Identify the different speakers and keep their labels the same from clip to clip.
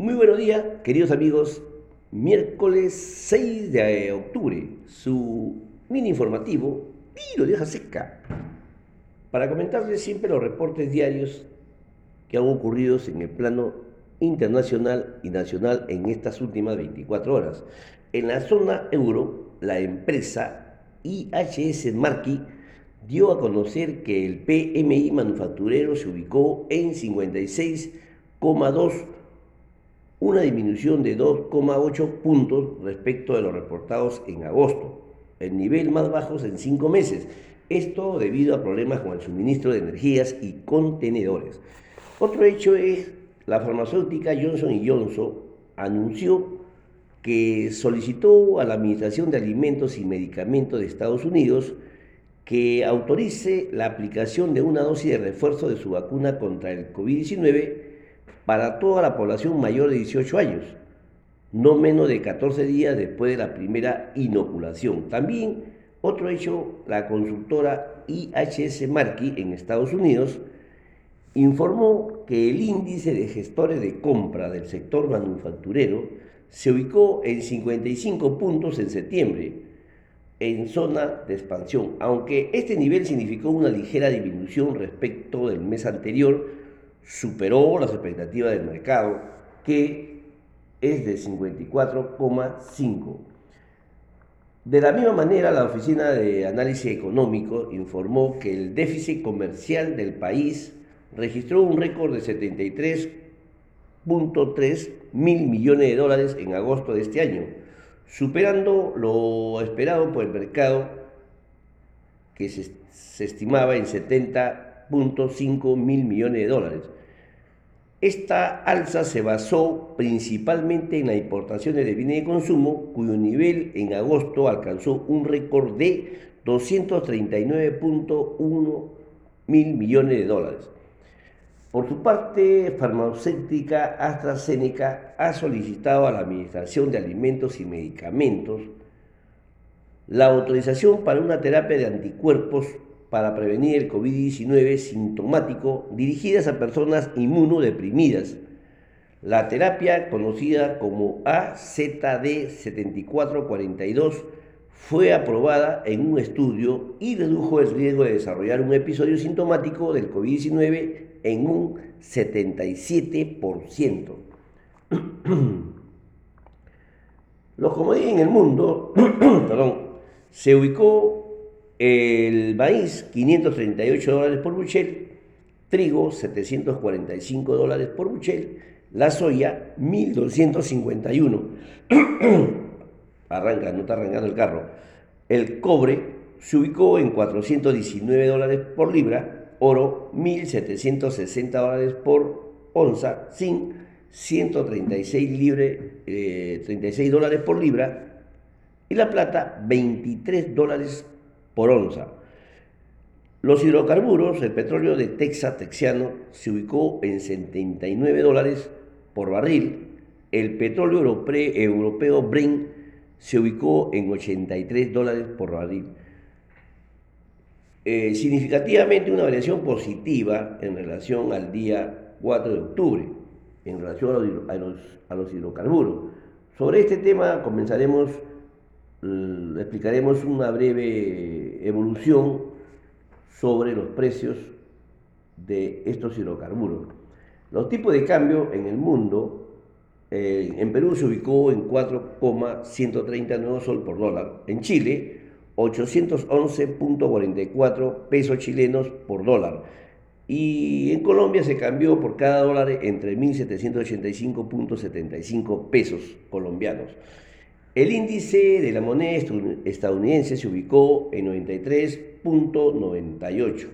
Speaker 1: Muy buenos días, queridos amigos. Miércoles 6 de octubre, su mini informativo y lo deja seca. Para comentarles siempre los reportes diarios que han ocurrido en el plano internacional y nacional en estas últimas 24 horas. En la zona euro, la empresa IHS Marquis dio a conocer que el PMI manufacturero se ubicó en 56,2 una disminución de 2,8 puntos respecto de los reportados en agosto, el nivel más bajo en cinco meses. Esto debido a problemas con el suministro de energías y contenedores. Otro hecho es la farmacéutica Johnson Johnson anunció que solicitó a la Administración de Alimentos y Medicamentos de Estados Unidos que autorice la aplicación de una dosis de refuerzo de su vacuna contra el COVID-19 para toda la población mayor de 18 años, no menos de 14 días después de la primera inoculación. También otro hecho, la consultora IHS Markey en Estados Unidos informó que el índice de gestores de compra del sector manufacturero se ubicó en 55 puntos en septiembre, en zona de expansión, aunque este nivel significó una ligera disminución respecto del mes anterior, superó las expectativas del mercado, que es de 54,5. De la misma manera, la Oficina de Análisis Económico informó que el déficit comercial del país registró un récord de 73.3 mil millones de dólares en agosto de este año, superando lo esperado por el mercado que se, se estimaba en 70.5 mil millones de dólares. Esta alza se basó principalmente en las importaciones de bienes de consumo, cuyo nivel en agosto alcanzó un récord de 239.1 mil millones de dólares. Por su parte, farmacéutica AstraZeneca ha solicitado a la Administración de Alimentos y Medicamentos la autorización para una terapia de anticuerpos para prevenir el COVID-19 sintomático dirigidas a personas inmunodeprimidas. La terapia, conocida como AZD7442, fue aprobada en un estudio y redujo el riesgo de desarrollar un episodio sintomático del COVID-19 en un 77%. Los comodines en el mundo perdón, se ubicó el maíz, 538 dólares por buchel. Trigo, 745 dólares por buchel. La soya, 1251. Arranca, no está arrancando el carro. El cobre se ubicó en 419 dólares por libra. Oro, 1760 dólares por onza. Zinc, 136 libre, 36 eh, dólares por libra. Y la plata, 23 dólares por onza. Los hidrocarburos, el petróleo de Texas texiano se ubicó en 79 dólares por barril, el petróleo europeo, Brent se ubicó en 83 dólares por barril. Eh, significativamente una variación positiva en relación al día 4 de octubre, en relación a los, a los hidrocarburos. Sobre este tema comenzaremos explicaremos una breve evolución sobre los precios de estos hidrocarburos. Los tipos de cambio en el mundo, eh, en Perú se ubicó en 4,139 sol por dólar, en Chile 811.44 pesos chilenos por dólar y en Colombia se cambió por cada dólar entre 1.785.75 pesos colombianos. El índice de la moneda estadounidense se ubicó en 93.98.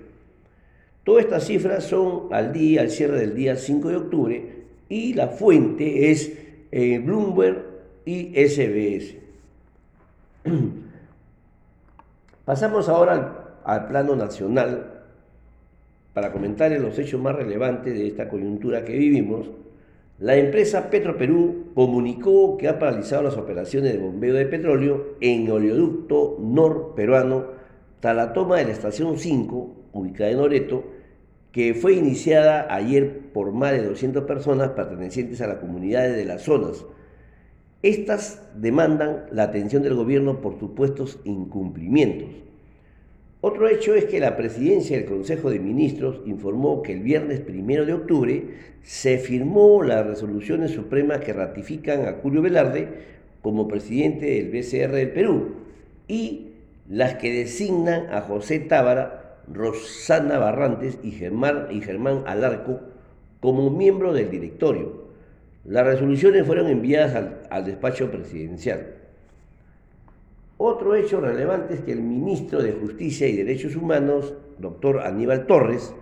Speaker 1: Todas estas cifras son al día, al cierre del día 5 de octubre y la fuente es eh, Bloomberg y SBS. Pasamos ahora al plano nacional para comentar los hechos más relevantes de esta coyuntura que vivimos la empresa Petroperú comunicó que ha paralizado las operaciones de bombeo de petróleo en oleoducto norperuano tras la toma de la estación 5, ubicada en Oreto, que fue iniciada ayer por más de 200 personas pertenecientes a las comunidades de las zonas. Estas demandan la atención del gobierno por supuestos incumplimientos. Otro hecho es que la presidencia del Consejo de Ministros informó que el viernes primero de octubre se firmó las resoluciones supremas que ratifican a Julio Velarde como presidente del BCR del Perú y las que designan a José Tábara, Rosana Barrantes y Germán, Alarco como miembro del directorio. Las resoluciones fueron enviadas al despacho presidencial. Otro hecho relevante es que el ministro de Justicia y Derechos Humanos, doctor Aníbal Torres,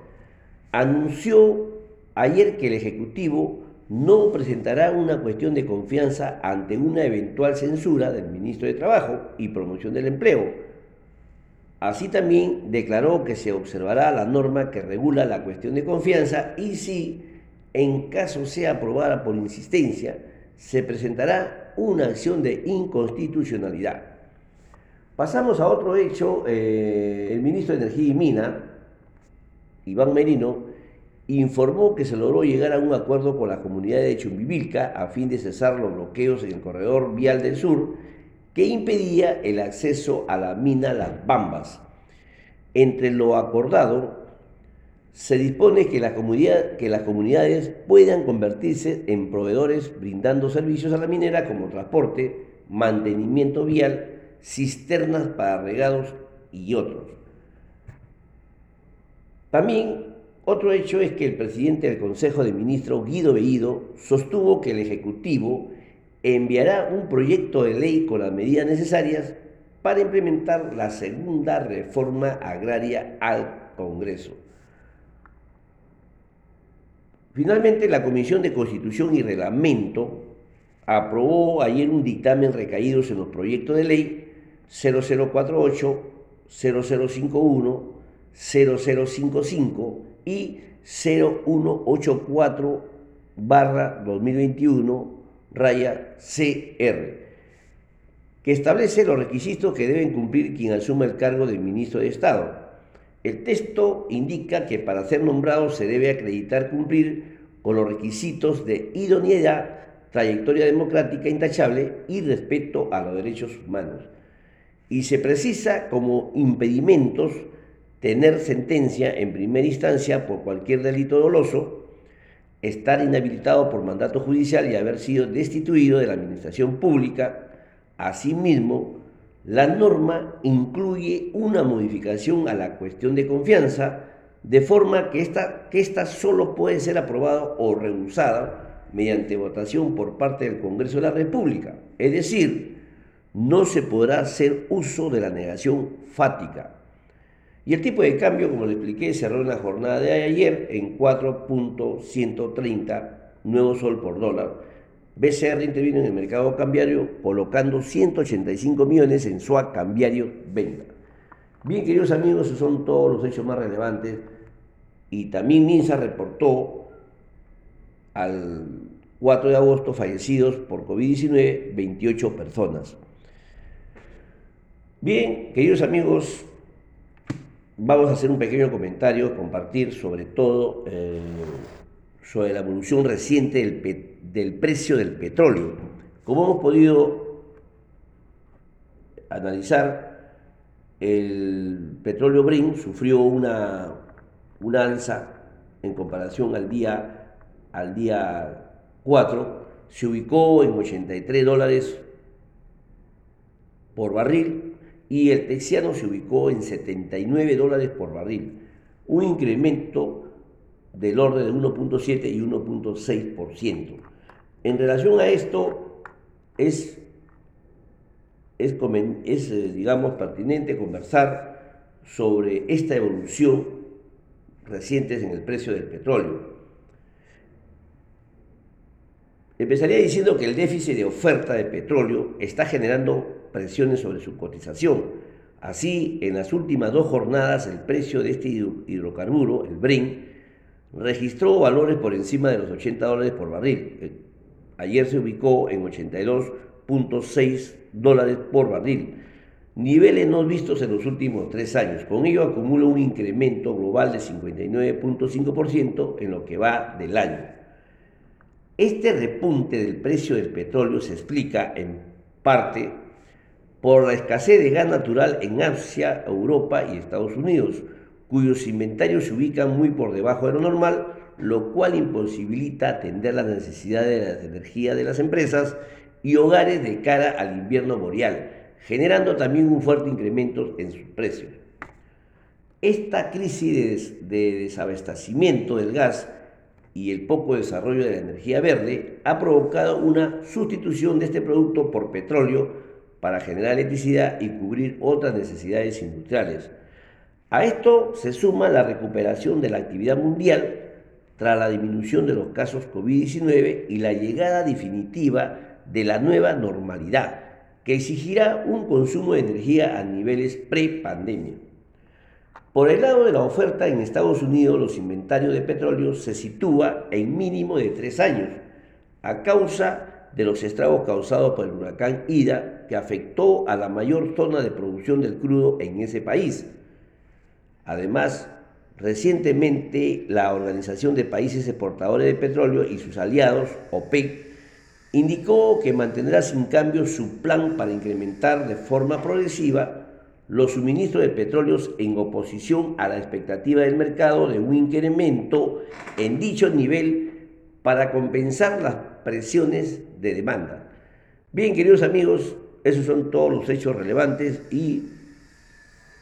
Speaker 1: anunció ayer que el Ejecutivo no presentará una cuestión de confianza ante una eventual censura del ministro de Trabajo y Promoción del Empleo. Así también declaró que se observará la norma que regula la cuestión de confianza y si, en caso sea aprobada por insistencia, se presentará una acción de inconstitucionalidad. Pasamos a otro hecho. Eh, el ministro de Energía y Mina, Iván Merino, informó que se logró llegar a un acuerdo con la comunidad de Chumbivilca a fin de cesar los bloqueos en el corredor vial del sur que impedía el acceso a la mina Las Bambas. Entre lo acordado, se dispone que, que las comunidades puedan convertirse en proveedores brindando servicios a la minera como transporte, mantenimiento vial, cisternas para regados y otros. También otro hecho es que el presidente del Consejo de Ministros, Guido Bellido, sostuvo que el Ejecutivo enviará un proyecto de ley con las medidas necesarias para implementar la segunda reforma agraria al Congreso. Finalmente, la Comisión de Constitución y Reglamento aprobó ayer un dictamen recaídos en los proyectos de ley 0048, 0051, 0055 y 0184 barra 2021 raya CR, que establece los requisitos que deben cumplir quien asuma el cargo de ministro de Estado. El texto indica que para ser nombrado se debe acreditar cumplir con los requisitos de idoneidad, trayectoria democrática intachable y respeto a los derechos humanos y se precisa como impedimentos tener sentencia en primera instancia por cualquier delito doloso, estar inhabilitado por mandato judicial y haber sido destituido de la administración pública. Asimismo, la norma incluye una modificación a la cuestión de confianza, de forma que esta, que esta solo puede ser aprobada o rehusada mediante votación por parte del Congreso de la República. Es decir, no se podrá hacer uso de la negación fática. Y el tipo de cambio, como le expliqué, cerró en la jornada de ayer en 4.130 nuevo sol por dólar. BCR intervino en el mercado cambiario colocando 185 millones en SUA cambiario venta. Bien, queridos amigos, esos son todos los hechos más relevantes. Y también MINSA reportó al 4 de agosto fallecidos por COVID-19 28 personas. Bien, queridos amigos, vamos a hacer un pequeño comentario, compartir sobre todo eh, sobre la evolución reciente del, del, precio del petróleo. Como hemos podido analizar, el petróleo Brin sufrió una, una alza en comparación al día, al día 4, se ubicó en 83 dólares por barril y el texiano se ubicó en 79 dólares por barril, un incremento del orden de 1.7 y 1.6%. En relación a esto, es, es, es, eh, digamos, pertinente conversar sobre esta evolución reciente en el precio del petróleo. Empezaría diciendo que el déficit de oferta de petróleo está generando presiones sobre su cotización. Así, en las últimas dos jornadas, el precio de este hidrocarburo, el Brin, registró valores por encima de los 80 dólares por barril. Eh, ayer se ubicó en 82.6 dólares por barril. niveles no vistos en los últimos tres años. Con ello acumula un incremento global de 59.5% en lo que va del año. Este repunte del precio del petróleo se explica en parte por la escasez de gas natural en Asia, Europa y Estados Unidos, cuyos inventarios se ubican muy por debajo de lo normal, lo cual imposibilita atender las necesidades de energía de las empresas y hogares de cara al invierno boreal, generando también un fuerte incremento en sus precios. Esta crisis de, desabastecimiento del gas y el poco desarrollo de la energía verde ha provocado una sustitución de este producto por petróleo para generar electricidad y cubrir otras necesidades industriales. A esto se suma la recuperación de la actividad mundial tras la disminución de los casos COVID-19 y la llegada definitiva de la nueva normalidad, que exigirá un consumo de energía a niveles pre-pandemia. Por el lado de la oferta en Estados Unidos, los inventarios de petróleo se sitúa en mínimo de tres años, a causa de los estragos causados por el huracán Ida, que afectó a la mayor zona de producción del crudo en ese país. Además, recientemente la Organización de Países Exportadores de Petróleo y sus aliados, OPEC, indicó que mantendrá sin cambio su plan para incrementar de forma progresiva los suministros de petróleos en oposición a la expectativa del mercado de un incremento en dicho nivel para compensar las presiones de demanda. Bien, queridos amigos, esos son todos los hechos relevantes y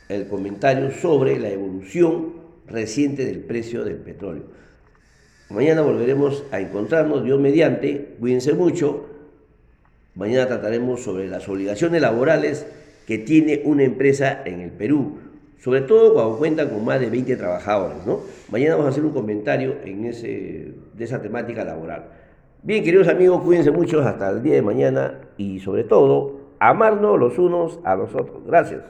Speaker 1: el comentario sobre la evolución reciente del precio del petróleo. Mañana volveremos a encontrarnos, Dios mediante, cuídense mucho. Mañana trataremos sobre las obligaciones laborales que tiene una empresa en el Perú, sobre todo cuando cuentan con más de 20 trabajadores. ¿no? Mañana vamos a hacer un comentario en ese, de esa temática laboral. Bien, queridos amigos, cuídense mucho hasta el día de mañana y sobre todo, amarnos los unos a los otros. Gracias.